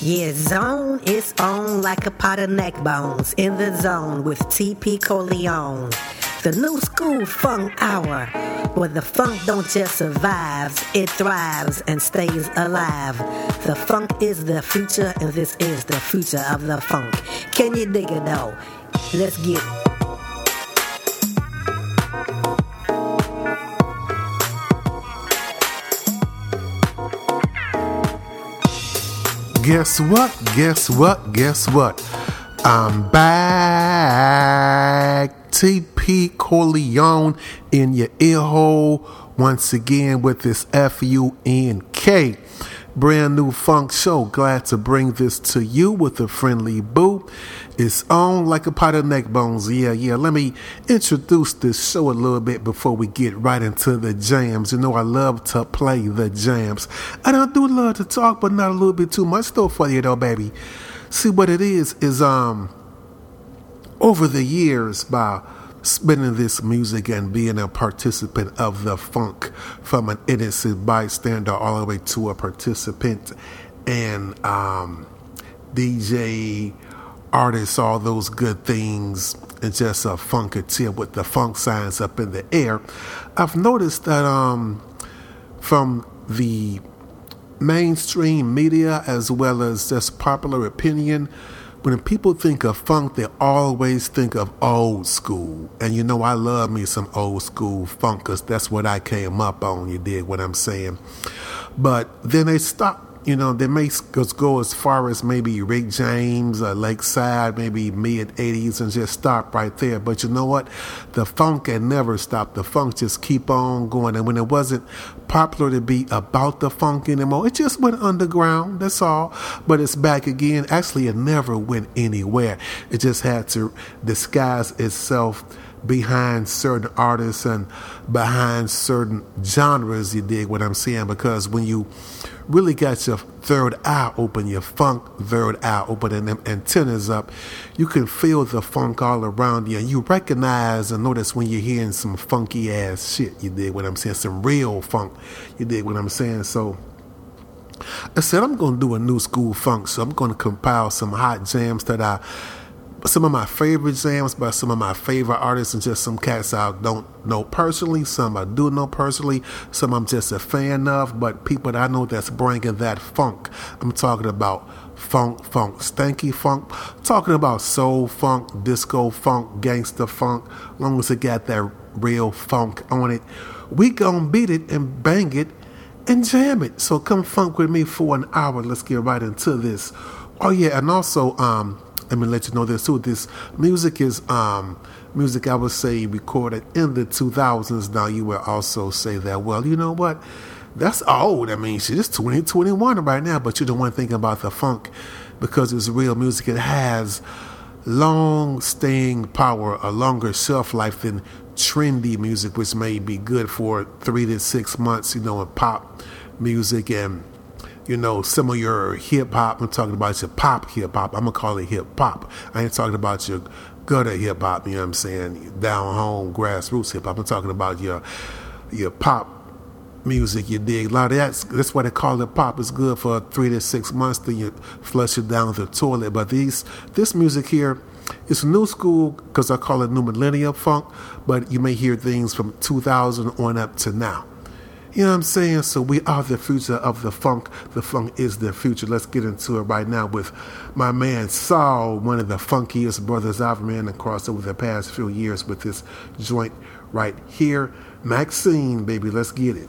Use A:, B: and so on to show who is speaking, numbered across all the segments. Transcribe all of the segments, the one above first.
A: Yeah, zone is on like a pot of neck bones in the zone with TP Corleone. The Nu Skool Funk Hour, where the funk don't just survive, it thrives and stays alive. The funk is the future, and this is the future of the funk. Can you dig it though? Let's get
B: Guess what? Guess what? Guess what? I'm back. TP Corleone in your ear hole once again with this F U N K. Brand new funk show. Glad to bring this to you with a friendly boo. It's on like a pot of neck bones. Yeah, yeah. Let me introduce this show a little bit before we get right into the jams. You know, I love to play the jams. And I do love to talk, but not a little bit too much though for you though, baby. See what it is is um over the years by spinning this music and being a participant of the funk from an innocent bystander all the way to a participant and um, DJ, artist, all those good things, and just a funketeer with the funk signs up in the air. I've noticed that um, from the mainstream media as well as just popular opinion, when people think of funk, they always think of old school. And you know, I love me some old school funk because that's what I came up on. You did what I'm saying. But then they stop you know, they may go as far as maybe Rick James or Lakeside, maybe mid 80s, and just stop right there. But you know what? The funk had never stopped. The funk just keep on going. And when it wasn't popular to be about the funk anymore, it just went underground. That's all. But it's back again. Actually, it never went anywhere. It just had to disguise itself behind certain artists and behind certain genres, you dig what I'm saying? Because when you really got your third eye open, your funk third eye open, and them antennas up, you can feel the funk all around you. And you recognize and notice when you're hearing some funky ass shit, you dig what I'm saying? Some real funk, you dig what I'm saying? So, I said, I'm going to do a new school funk, so I'm going to compile some hot jams that I some of my favorite jams by some of my favorite artists and just some cats I don't know personally, some I do know personally, some I'm just a fan of, but people that I know that's bringing that funk. I'm talking about funk, funk, stanky funk, talking about soul funk, disco funk, gangster funk, long as it got that real funk on it. We gonna beat it and bang it and jam it. So come funk with me for an hour. Let's get right into this. Oh yeah, and also um let me let you know this too. This music is um, music I would say recorded in the 2000s. Now you will also say that, well, you know what? That's old. I mean, shit, it's 2021 right now, but you're the one thinking about the funk because it's real music. It has long staying power, a longer shelf life than trendy music, which may be good for three to six months, you know, in pop music and you know, some of your hip hop. I'm talking about your pop hip hop. I'm gonna call it hip hop. I ain't talking about your gutter hip hop. You know what I'm saying? Down home grassroots hip hop. I'm talking about your your pop music you dig. A lot of that's that's why they call it pop. It's good for three to six months. Then you flush it down the toilet. But these this music here. It's new school because I call it new millennium funk, but you may hear things from 2000 on up to now. You know what I'm saying? So we are the future of the funk. The funk is the future. Let's get into it right now with my man Saoul, one of the funkiest brothers I've ran across over the past few years with this joint right here. Maxine, baby, let's get it.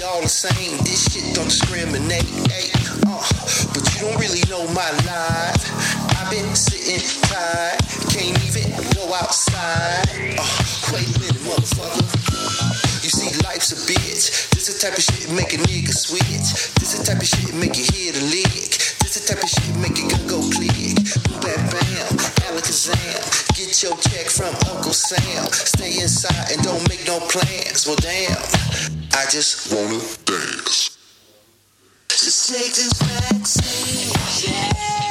C: we all the same. This shit don't discriminate. Ay, uh, but you don't really know my life. I've been sitting tight, can't even go outside. Uh, wait a minute, motherfucker. You see, life's a bitch. This the type of shit make a nigga switch. This the type of shit make you hear the lick. This the type of shit make it go go click. Bam bam, alakazam get your check from Uncle Sam. Stay inside and don't make no plans. Well, damn, I just wanna dance. Just take this back, yeah.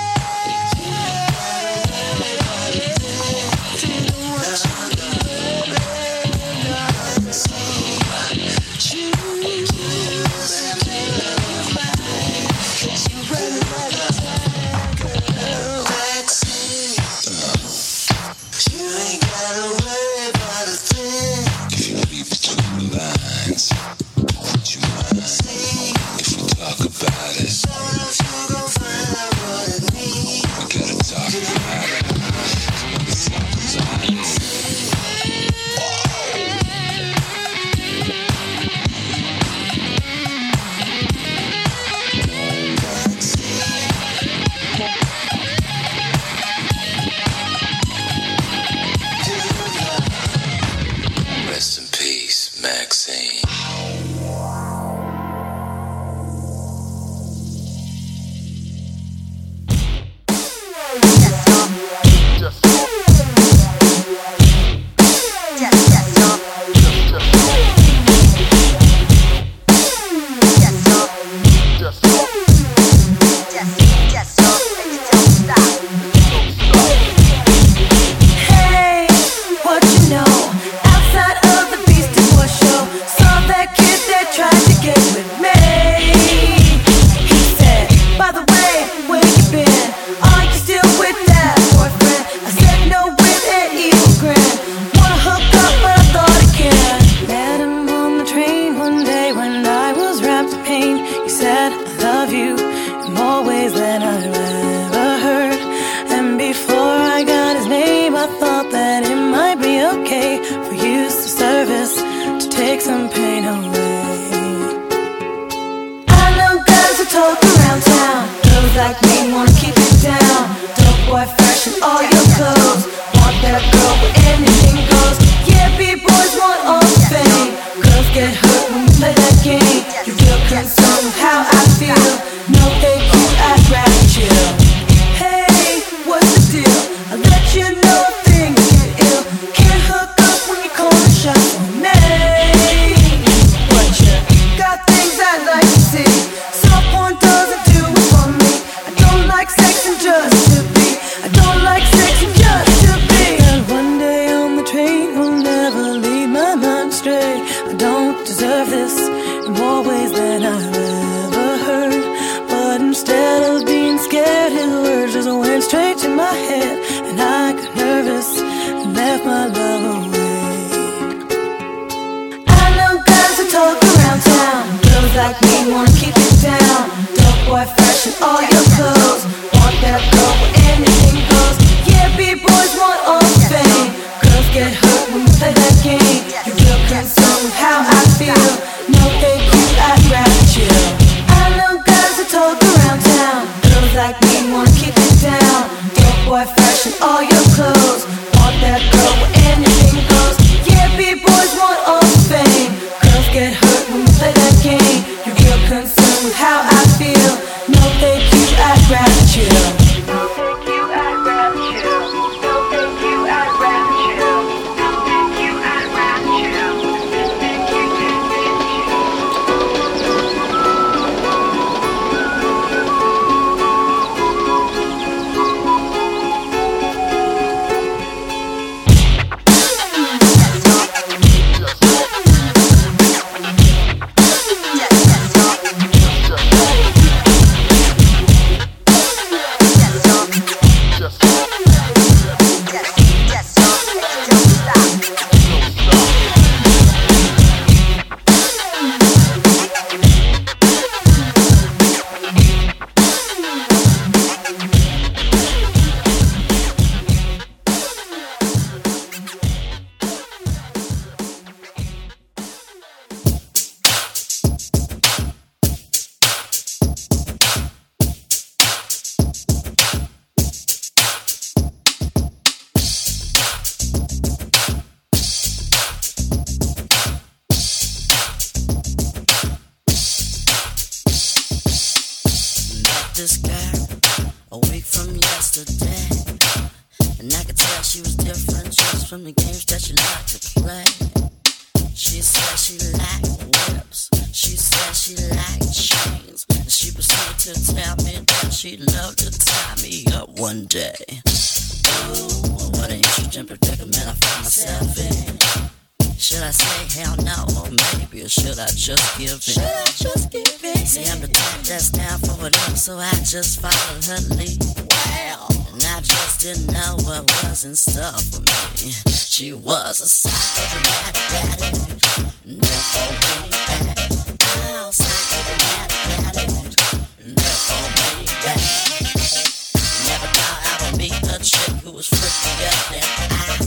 C: nigga was freaking out.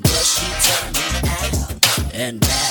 C: But she turned me out. And
D: now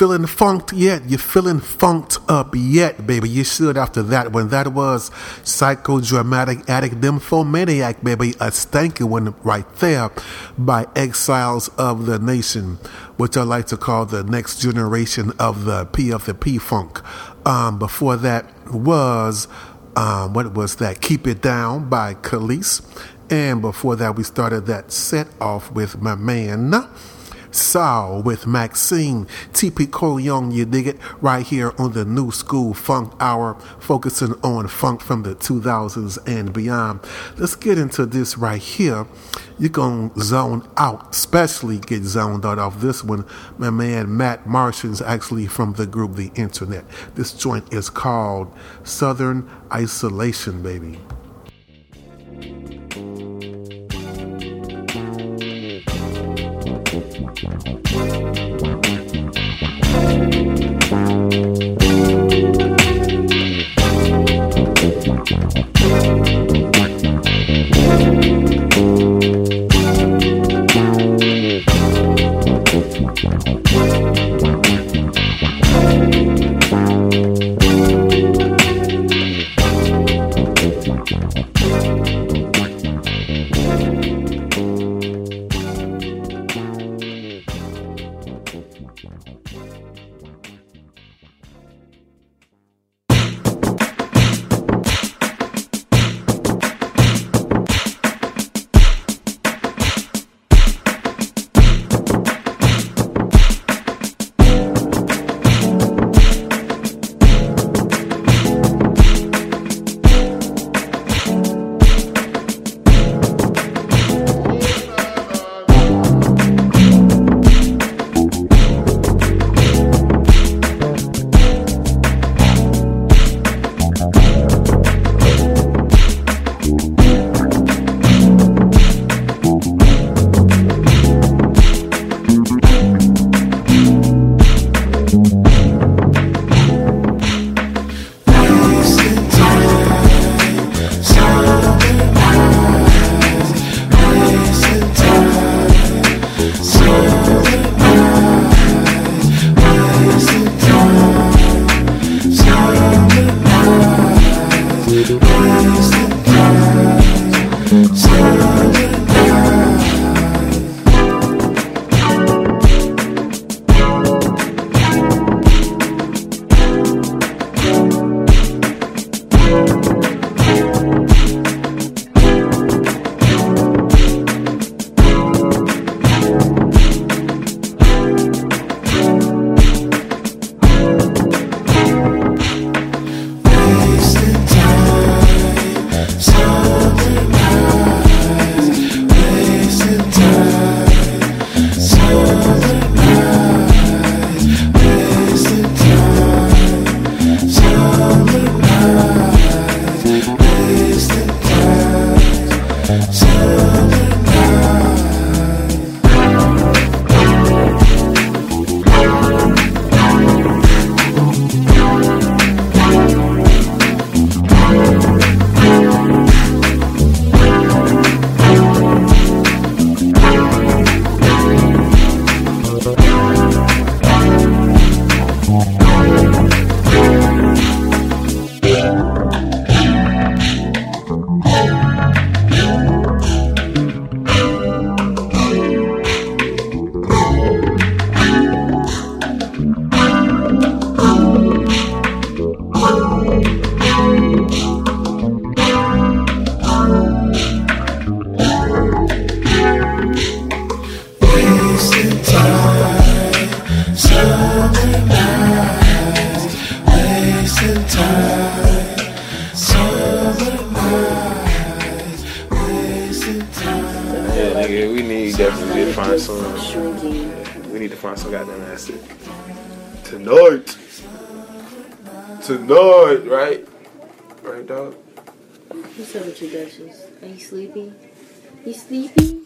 D: feeling funked yet? You feeling funked up yet, baby? You should after that one. That was psychodramatic addict nymphomaniac, baby. A stanky one right there by Exiles of the Nation, which I like to call the next generation of the P of the P funk. Um, before that was um, what was that? Keep It Down by Khalees.
B: And before that, we started that set off with my man. Saoul with Maxine, TP Corleone, you dig it, right here on the Nu Skool Funk Hour, focusing on funk from the 2000s and beyond. Let's get into this right here. You're going to zone out, especially get zoned out off this one. My man Matt Martians actually from the group The Internet. This joint is called Southern Isolation, baby.
E: definitely need to find some. We need to find some goddamn acid tonight. Tonight, right? Right, dog. What's up with you, Duchess? Are you sleepy? You sleepy?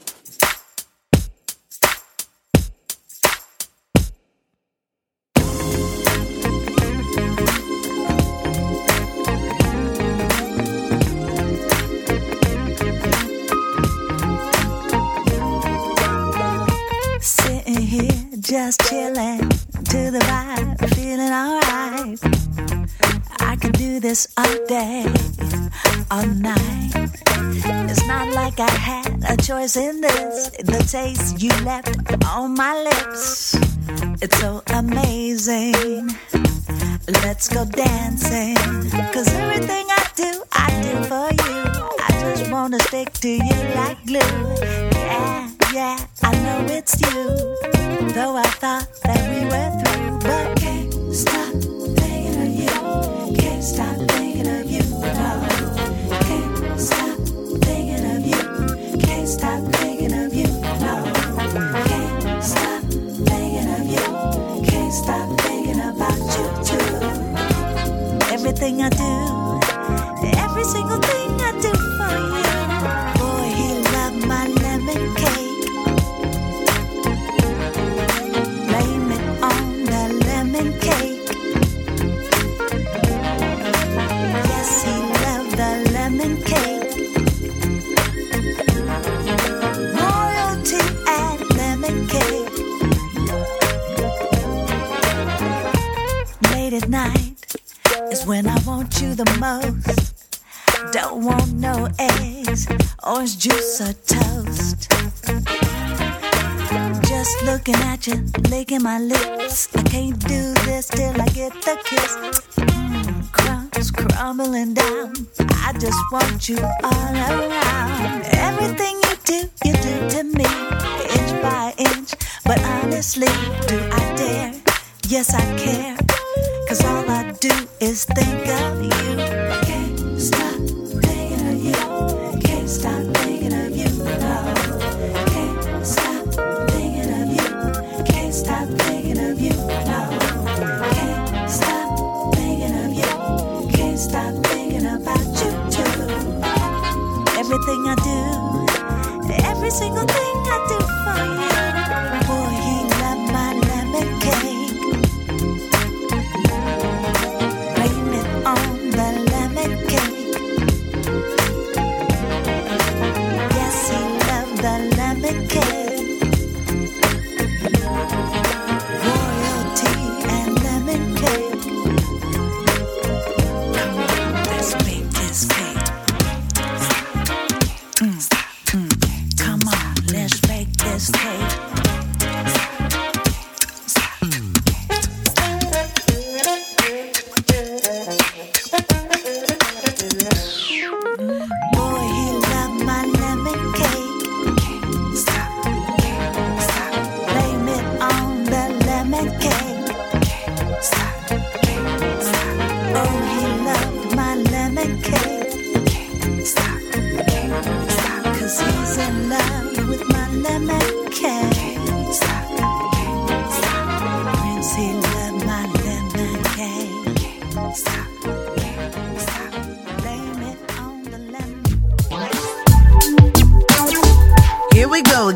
F: Choice in this. The taste you left on my lips. It's so amazing. Let's go dancing. Cause everything I do, I do for you. I just wanna stick to you like glue. Yeah, yeah, I know it's you. Though I thought that we were through, but can't stop thinking of you. Can't stop thinking of you. No, can't stop thinking of you. Can't stop thinking of you. No, can't stop thinking of you. Can't stop thinking about you too. Everything I do, every single thing I do for you. When I want you the most. Don't want no eggs, orange juice or toast. Just looking at you, licking my lips. I can't do this till I get the kiss. Mm, crumbs crumbling down. I just want you all around. Everything you do, you do to me, inch by inch. But honestly, do I dare? Yes, I care. Cause all I do is think of you. Can't stop thinking of you. Can't stop thinking of you. No. Can't stop thinking of you. Can't stop thinking of you. No. Can't stop thinking of you. Can't stop thinking about you too. Everything I do, every single thing I do for you.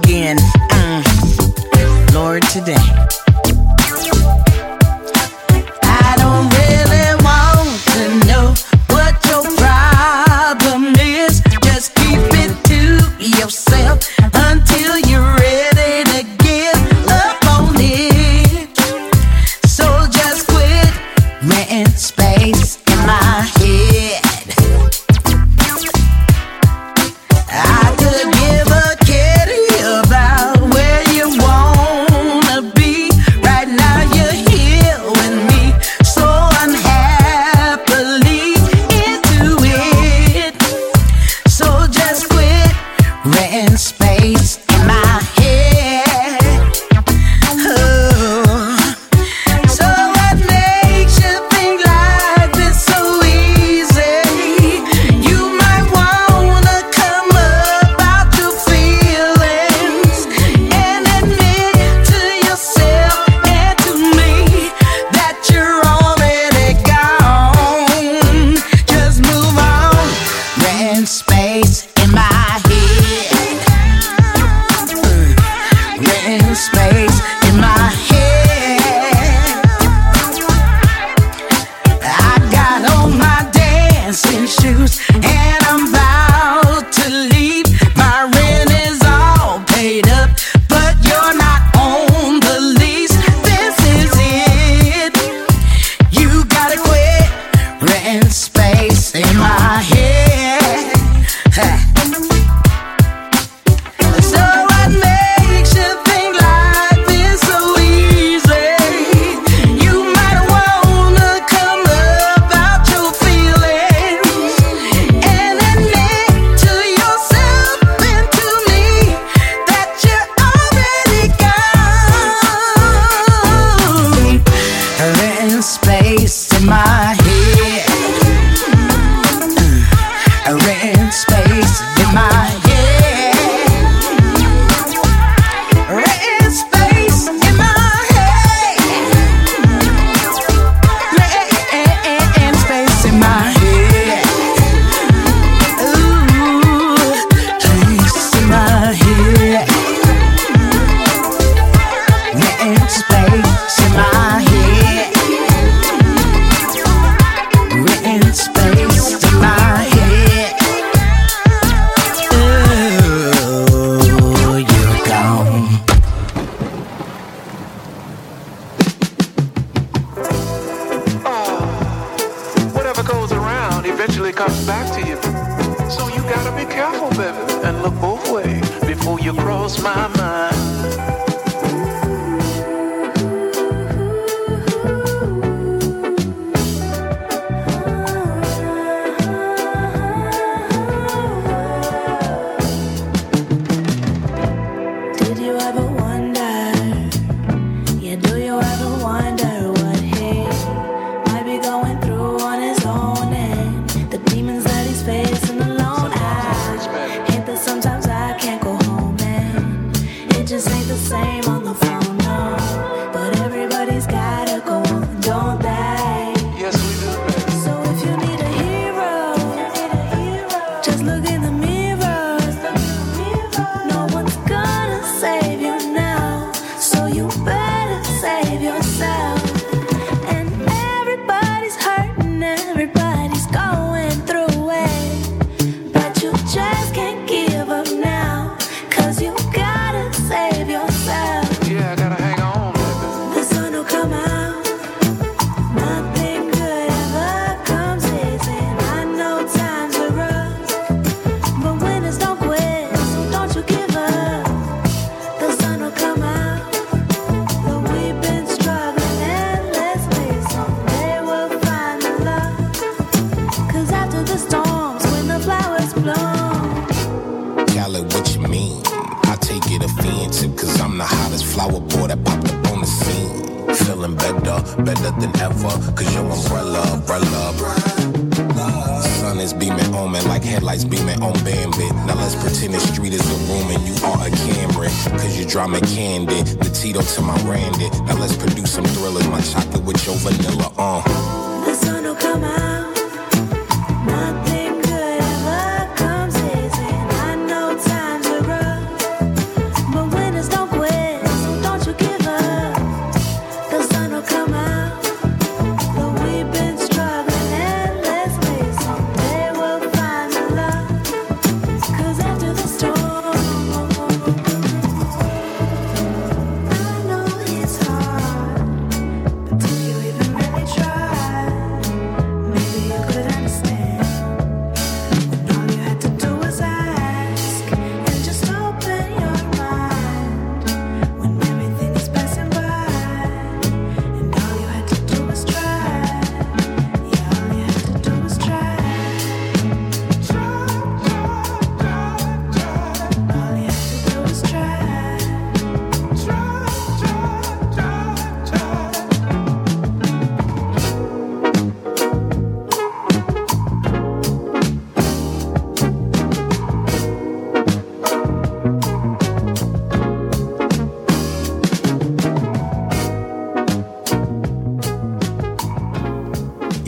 G: Again. Mm. Lord, today.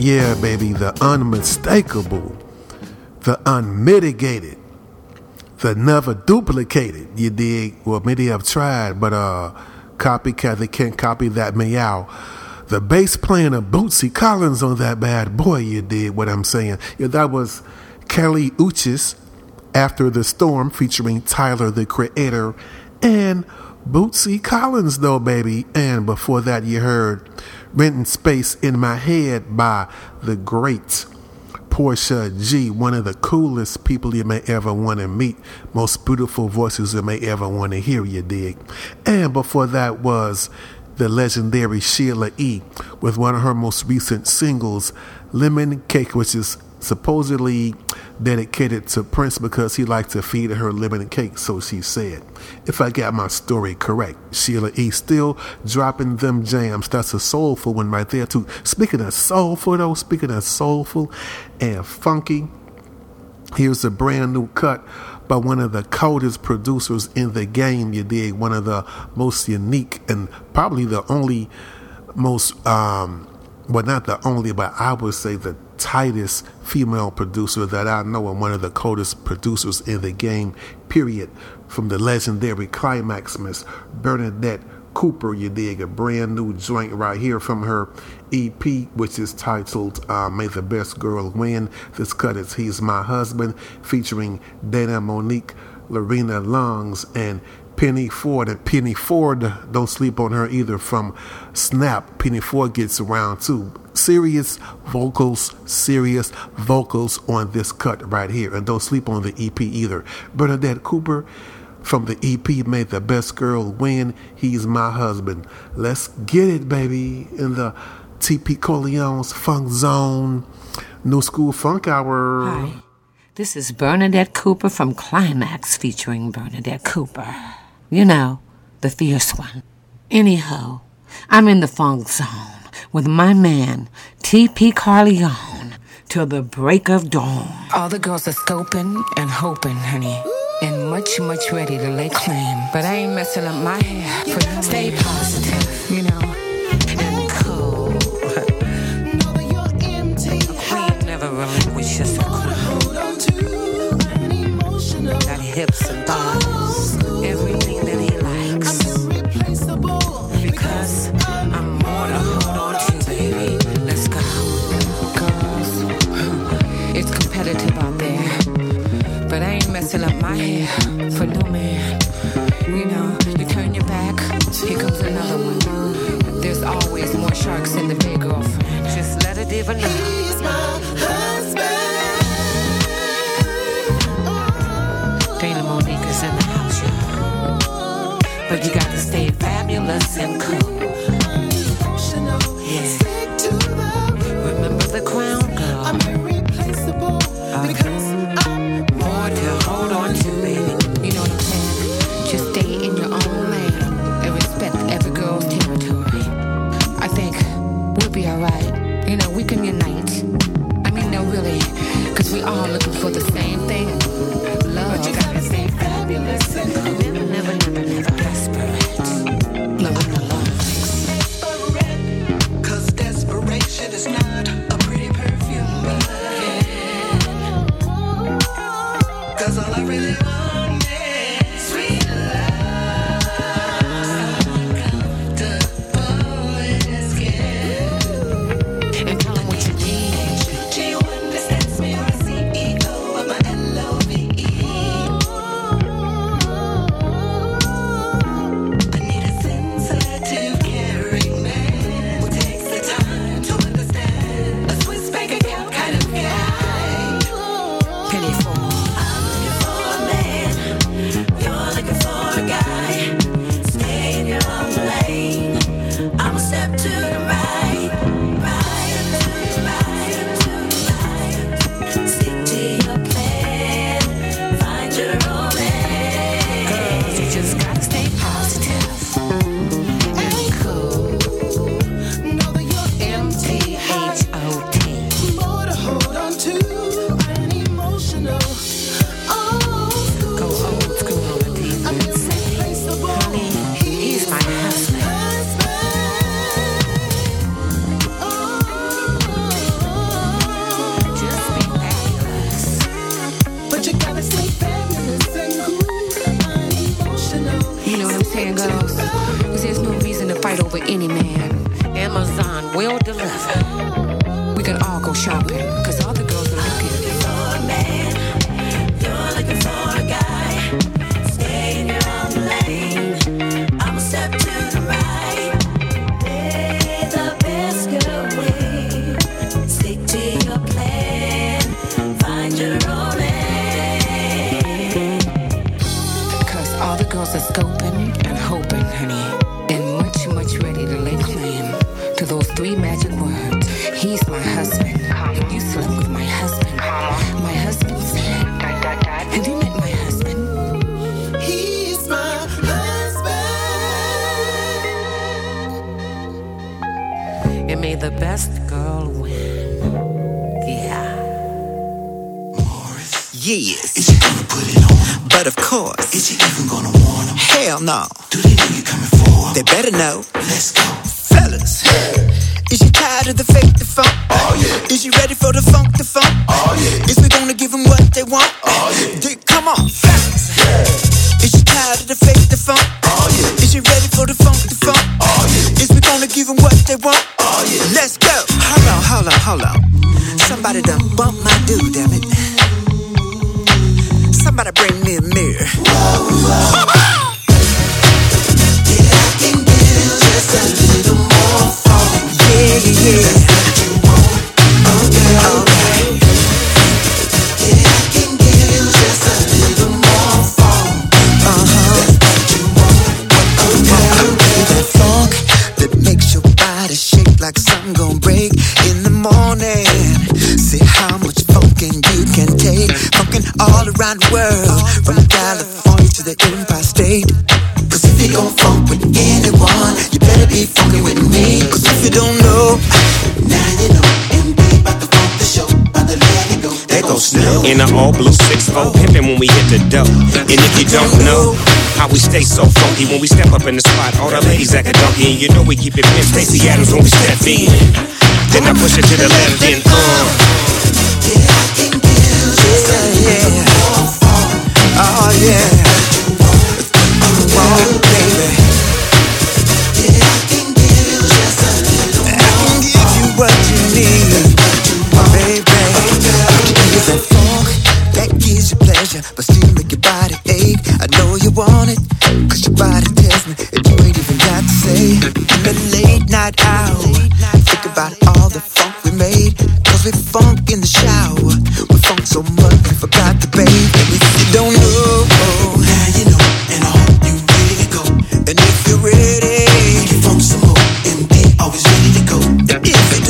F: Yeah,
H: baby,
F: the
B: unmistakable, the unmitigated, the never duplicated. You dig? Well, many have tried, but uh, copycat, they can't copy that meow. The bass playing of Bootsy Collins on that bad boy, you did what I'm saying. Yeah, that was Kali Uchis after the Storm featuring Tyler the Creator and Bootsy Collins, though, baby. And before that, you heard Renting Space in My Head by the great Portia G, one of the coolest people you may ever want to meet, most beautiful voices you may ever want to hear, you dig. And before that was the legendary Sheila E. with one of her most recent singles, Lemon Cake, which is supposedly dedicated to Prince because he liked to feed her lemon cake, so she said. If I got my story correct, Sheila E. still dropping them jams. That's a soulful one right there, too. Speaking of soulful, though, speaking of soulful and funky, here's a brand new cut by one of the coldest producers in the game, you dig? One of the most unique and probably the only most, um, well, not the only, but I would say the tightest female producer that I know and one of the coldest producers in the game, period. From the legendary Klymaxx Miss Bernadette Cooper, you dig? A brand new joint right here from her EP, which is titled uh, May the Best Girl Win. This cut is He's My Husband, featuring Dana Monique, Lorena Longs, and Penny Ford. And Penny Ford, don't sleep on her either from Snap. Penny Ford gets around too. Serious vocals, serious vocals on this cut right here. And don't sleep on the EP either. Bernadette Cooper from the EP made the best girl win. He's my husband. Let's get it, baby. In the TP Corleone's Funk Zone, Nu Skool Funk Hour.
I: Hi, this is Bernadette Cooper from Klymaxx featuring Bernadette Cooper. You know, the fierce one. Anyhow, I'm in the funk zone with my man, TP Corleone, till the break of dawn. All the girls are scoping and hoping, honey. And much, much ready to lay claim. But I ain't messing up my hair. Stay positive, you know. I up my hair for no man. You know, you turn your back, here comes another one. There's always more sharks in the bay, girlfriend. Just let a diva know. Dana Monique is in the house, y'all. But you got to stay fabulous and cool. Yeah. Remember the crown, girl. Okay. More can unite. I mean, no, really, because we all looking for the same thing. Love. But you gotta stay fabulous. Never, never, never, never
J: Hell no. Do they know you coming for? They better know. Let's go. Fellas. Is she tired of the fake, the funk? Oh yeah. Is she ready for the funk, the funk? Oh yeah. Is we gonna give them what they want? Oh yeah. Dick, come on, fellas. Is she tired of the fake, the funk? Oh yeah. Is she ready for the funk, the funk? Oh yeah. Is we gonna give them what they want? Oh yeah. Let's go. Hold on, hold on, hold on. Somebody done bump my dude, damn it. Somebody bring me a mirror. Around the world, from California to the Empire State. Cause if you gon' funk with anyone, you better be funkin' with me. Cause if you don't know, now you know. MB about to funk the show, about to let it go. There goes Snow.
K: In an all blue 6 pimpin' when we hit the dough. And if you don't know how we stay so funky when we step up in the spot, all the ladies act a donkey, and you know we keep it pimp Stacy Adams when we step in. Then I push it to the left, then uh.
J: Oh yeah. Cause your body ache. I know you want it, 'cause your body tells me, you ain't even got to say. In the late night hour, about all the funk we made, cause we funk in the shower. We funk so much we forgot to bathe. And if you don't know, now you know, and I hope you ready to go. And if you're ready, we funk some more. MD always ready to go. If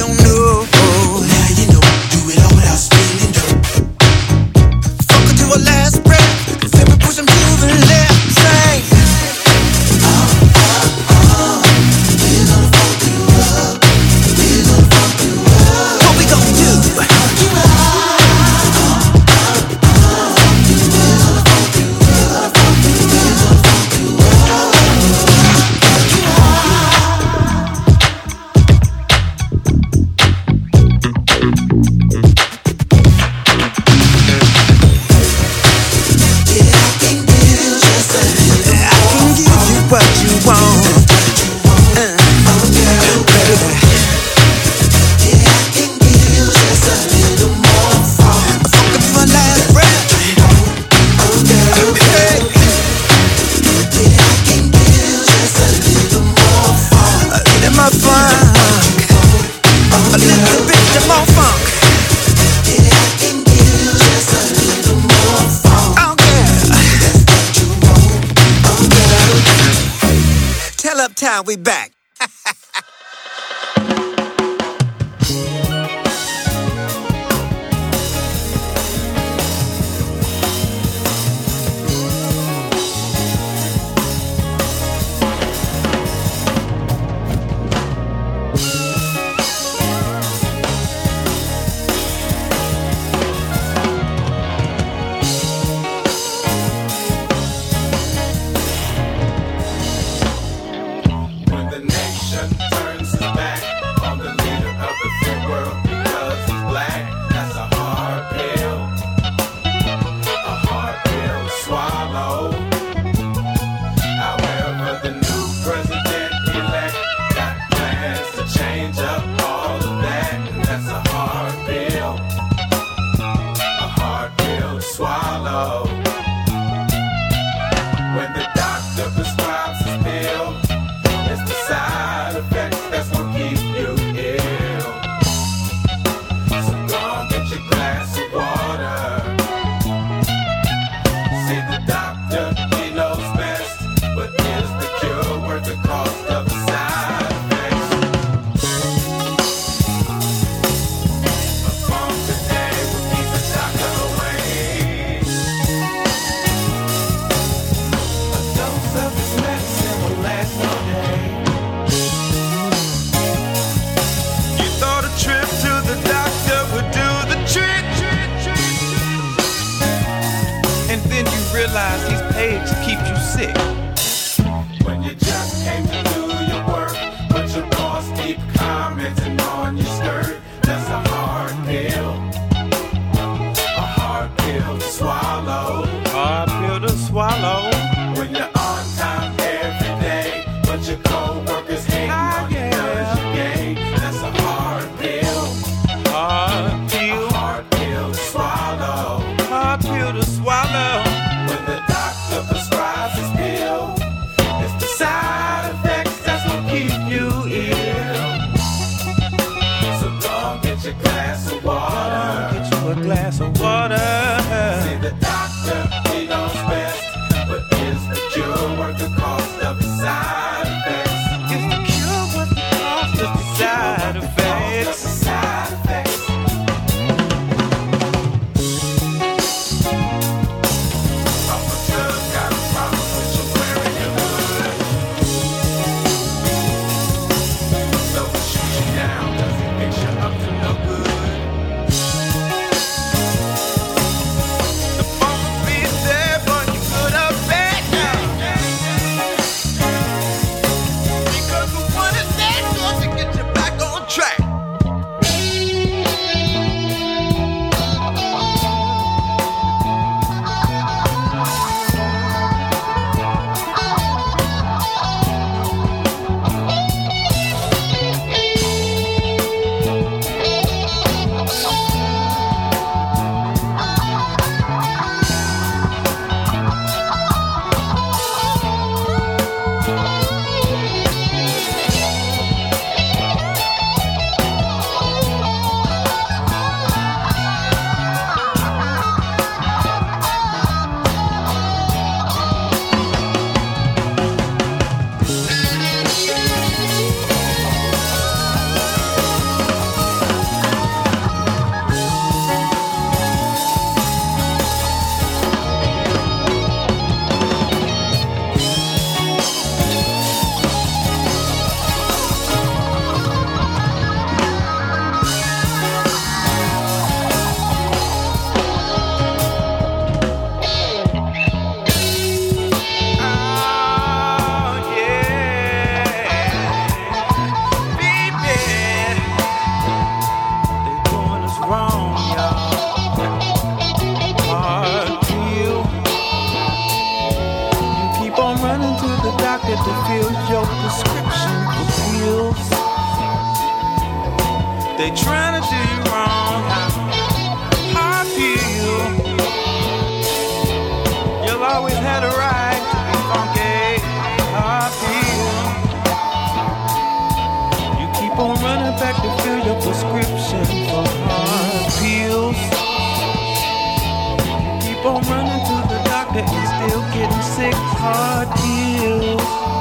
H: doctor still getting sick. Hard pills.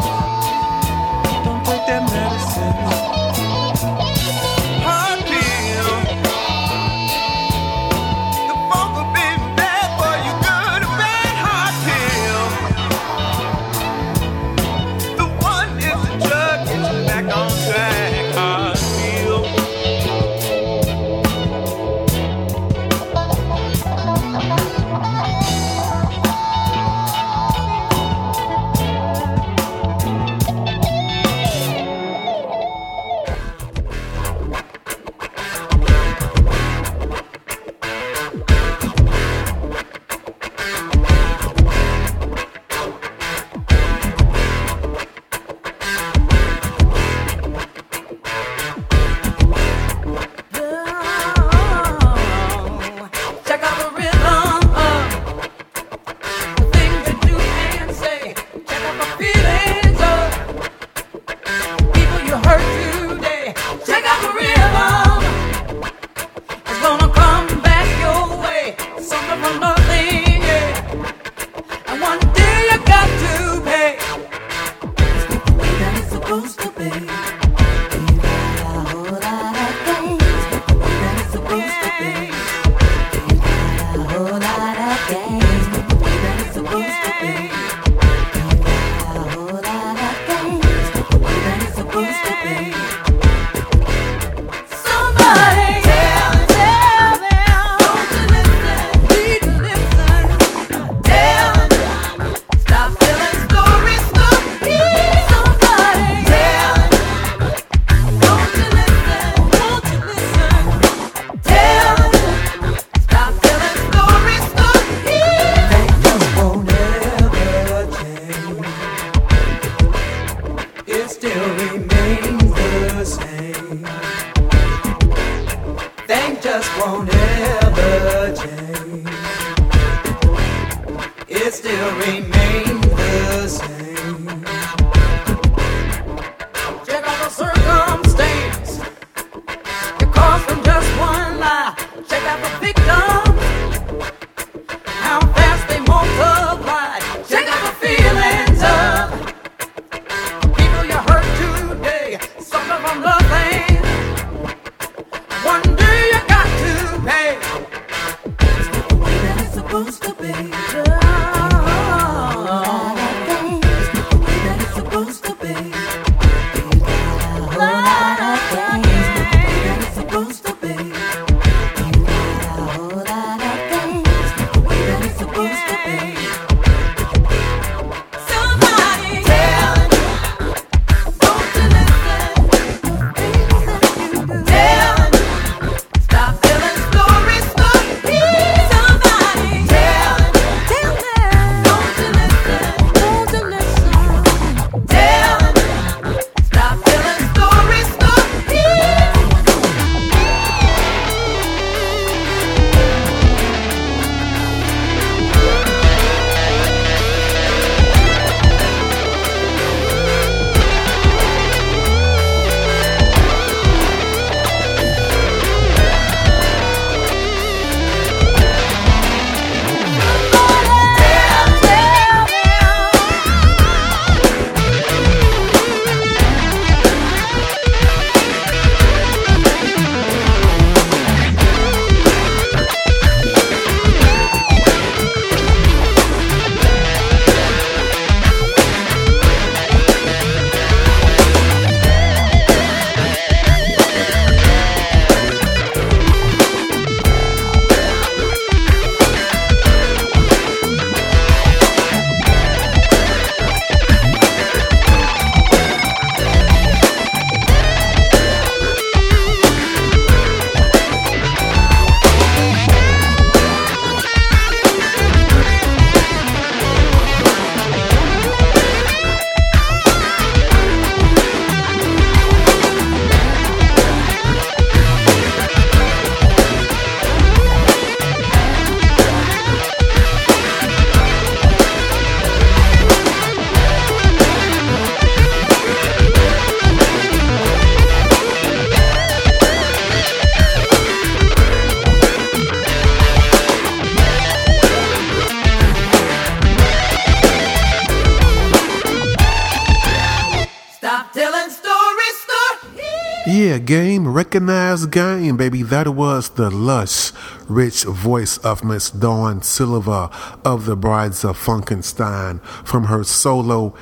B: Recognized game, baby. That was the lush, rich voice of Miss Dawn Silva of the Brides of Funkenstein from her solo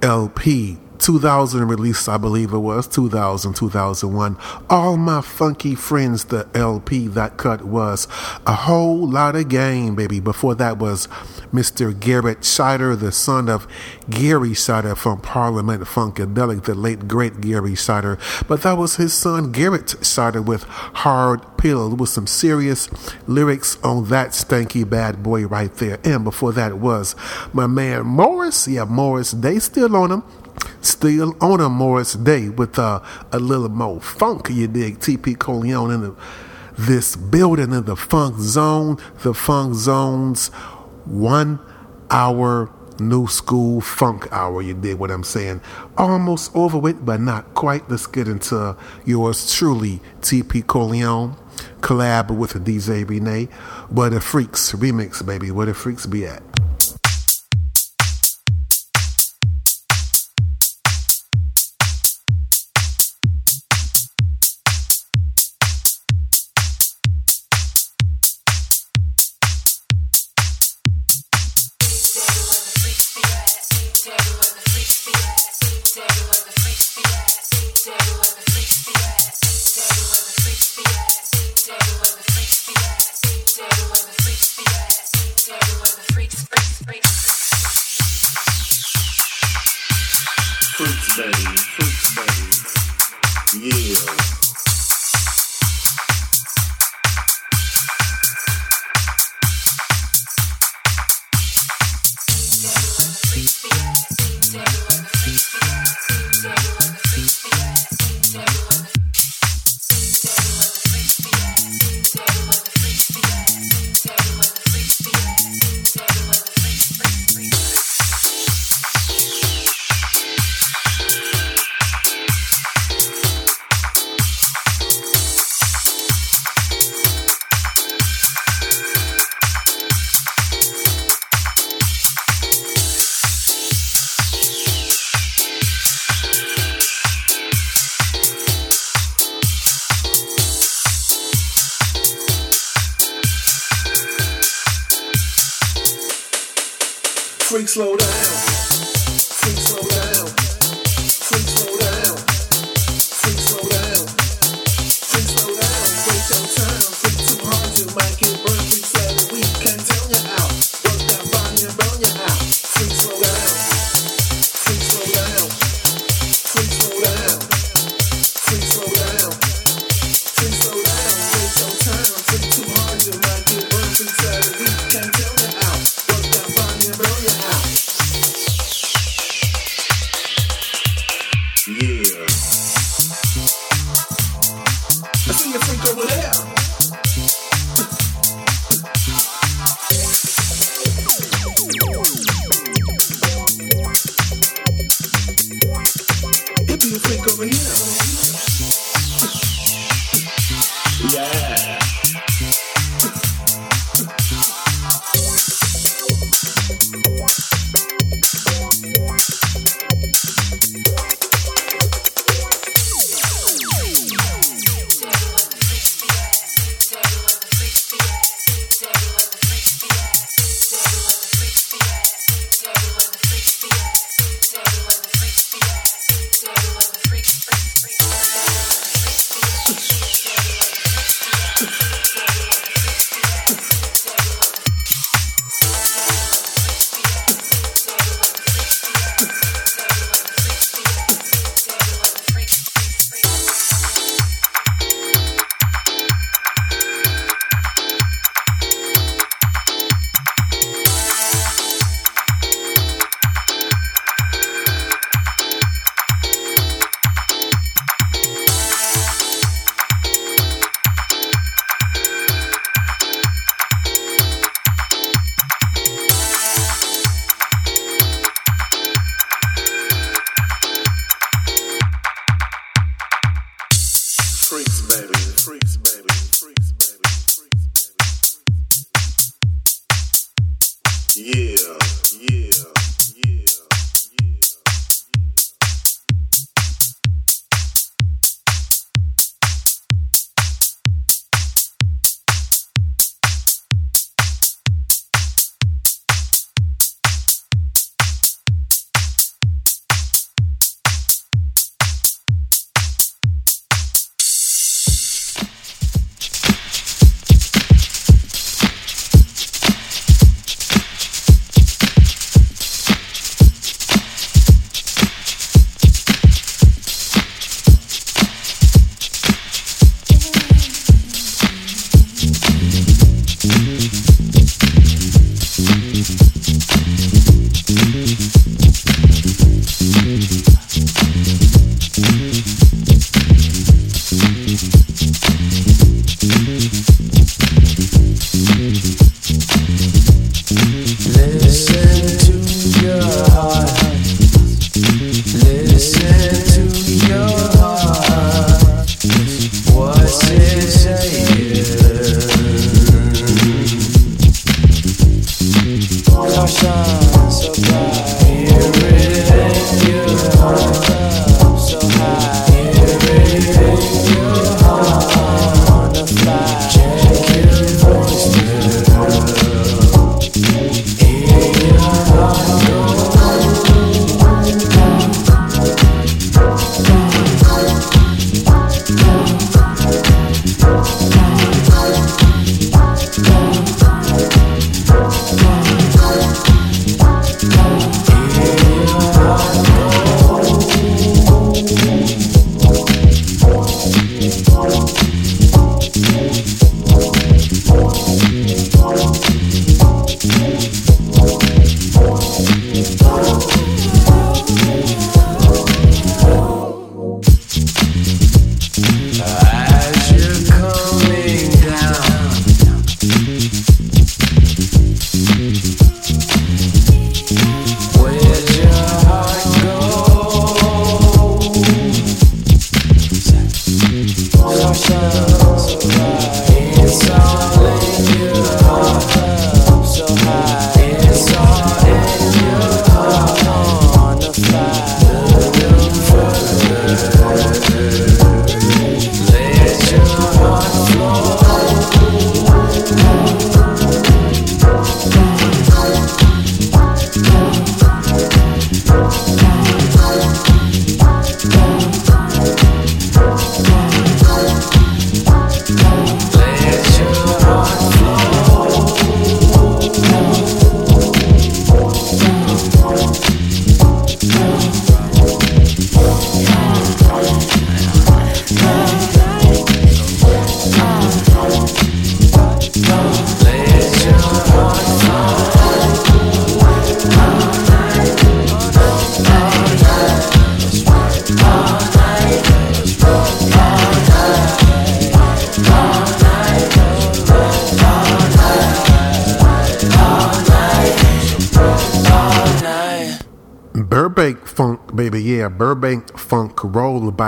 B: LP. 2000 release, I believe it was 2000, 2001. All my funky friends, the LP that cut was a whole lot of game, baby. Before that was Mr. Garrett Shider, the son of Garry Shider from Parliament Funkadelic, the late great Garry Shider. But that was his son Garrett Shider with Hard Pill with some serious lyrics on that stanky bad boy right there. And before that was my man Morris. Yeah, Morris, they still on him. Still on a Morris Day with uh, a little more funk, you dig? TP Corleone in the, this building in the funk zone, the funk zone's one hour Nu Skool Funk Hour. You dig what I'm saying? Almost over with, but not quite. Let's get into yours truly, TP Corleone. Collab with DJ Renee. Where the Freaks remix, baby. Where the Freaks be at?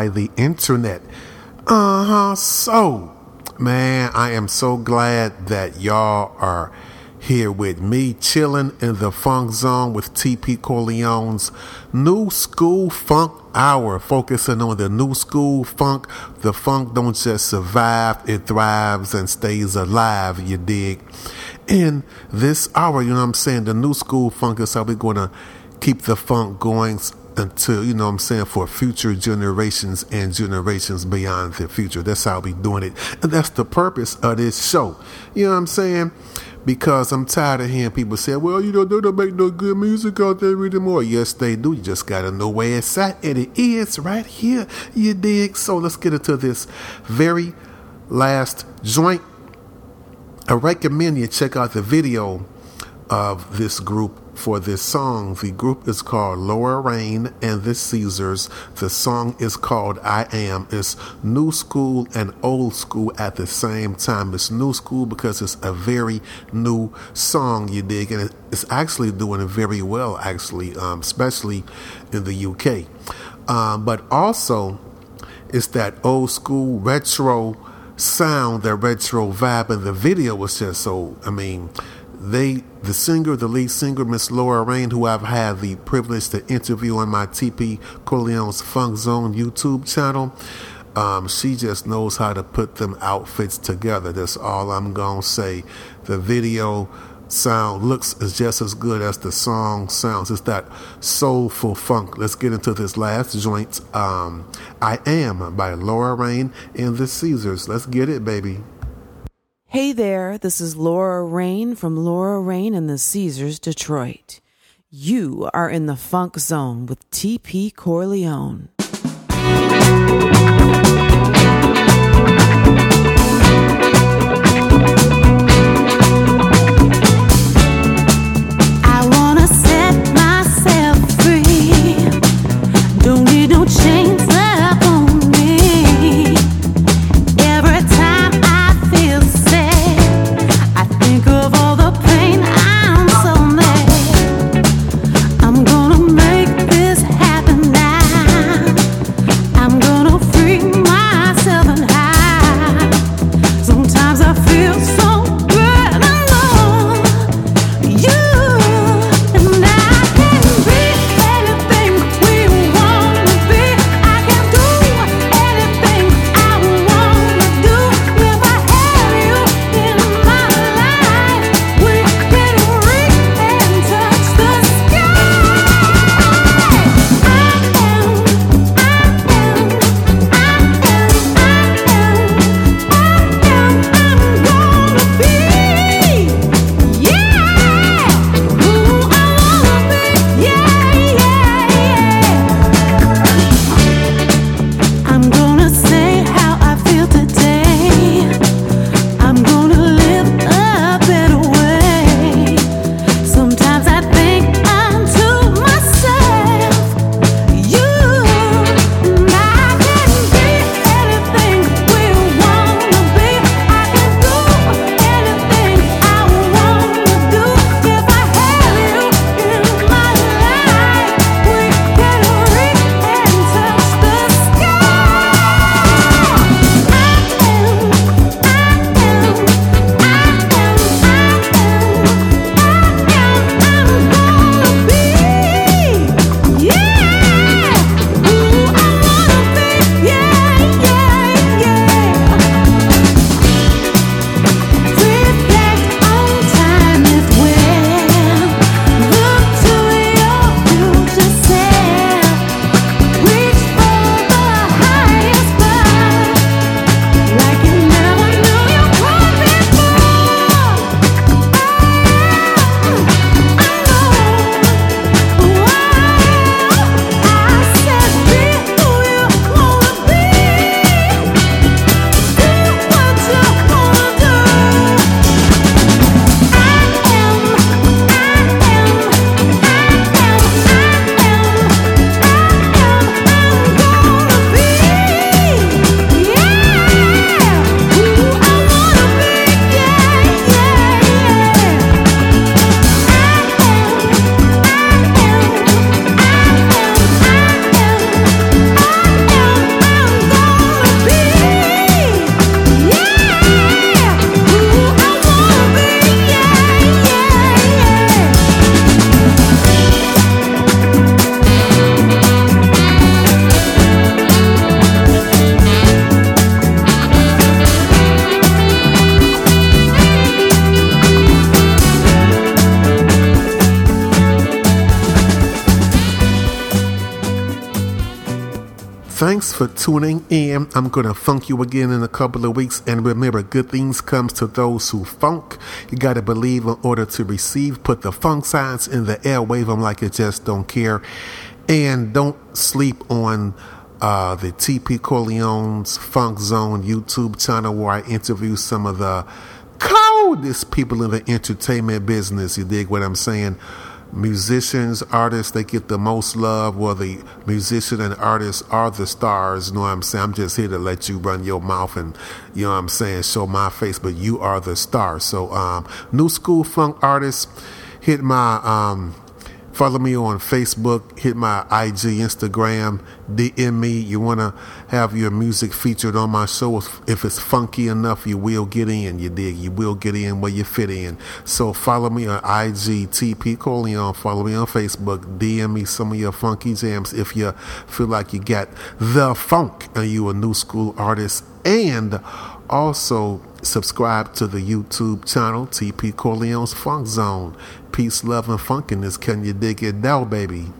B: By the internet. Uh huh. So, man, I am so glad that y'all are here with me, chilling in the funk zone with TP Corleone's Nu Skool Funk Hour, focusing on the new school funk. The funk don't just survive, it thrives and stays alive, you dig? In this hour, you know what I'm saying? The new school funk is how we're going to keep the funk going until, you know I'm saying, for future generations and generations beyond the future. That's how we doing it. And that's the purpose of this show. You know what I'm saying? Because I'm tired of hearing people say, well, you know, they don't make no good music out there anymore. Yes, they do. You just got to know where it's at. And it is right here. You dig? So let's get into this very last joint. I recommend you check out the video of this group for this song. The group is called Laura Rain and the Caesars. The song is called I Am. It's new school and old school at the same time. It's new school because it's a very new song, you dig, and it's actually doing very well, actually, um, especially in the UK. Um, but also, it's that old school retro sound, that retro vibe, and the video was just so, I mean, they the singer, the lead singer, Miss Laura Rain, who I've had the privilege to interview on my TP Corleone's Funk Zone YouTube channel. Um, she just knows how to put them outfits together. That's all I'm gonna say. The video sound looks is just as good as the song sounds. It's that soulful funk. Let's get into this last joint. Um, I Am by Laura Rain and the Caesars. Let's get it, baby.
L: Hey there, this is Laura Rain from Laura Rain and the Caesars, Detroit. You are in the funk zone with TP Corleone.
M: I wanna set myself free. Don't need no chains
B: tuning in. I'm going to funk you again in a couple of weeks. And remember, good things comes to those who funk. You got to believe in order to receive. Put the funk signs in the air. Wave them like you just don't care. And don't sleep on uh, the TP Corleone's Funk Zone YouTube channel where I interview some of the coldest people in the entertainment business. You dig what I'm saying? Musicians, artists, they get the most love. Well, the musician and artists are the stars. You know what I'm saying? I'm just here to let you run your mouth and, you know what I'm saying, show my face, but you are the star. So, um, new school funk artists, hit my, um, Follow me on Facebook, hit my IG, Instagram, DM me. You want to have your music featured on my show. If, it's funky enough, you will get in. You dig? You will get in where you fit in. So follow me on IG, TP Corleone. Follow me on Facebook. DM me some of your funky jams if you feel like you got the funk and you a new school artist. And also subscribe to the YouTube channel, TP Corleone's Funk Zone. Peace, love, and funkiness. Can you dig it now, baby?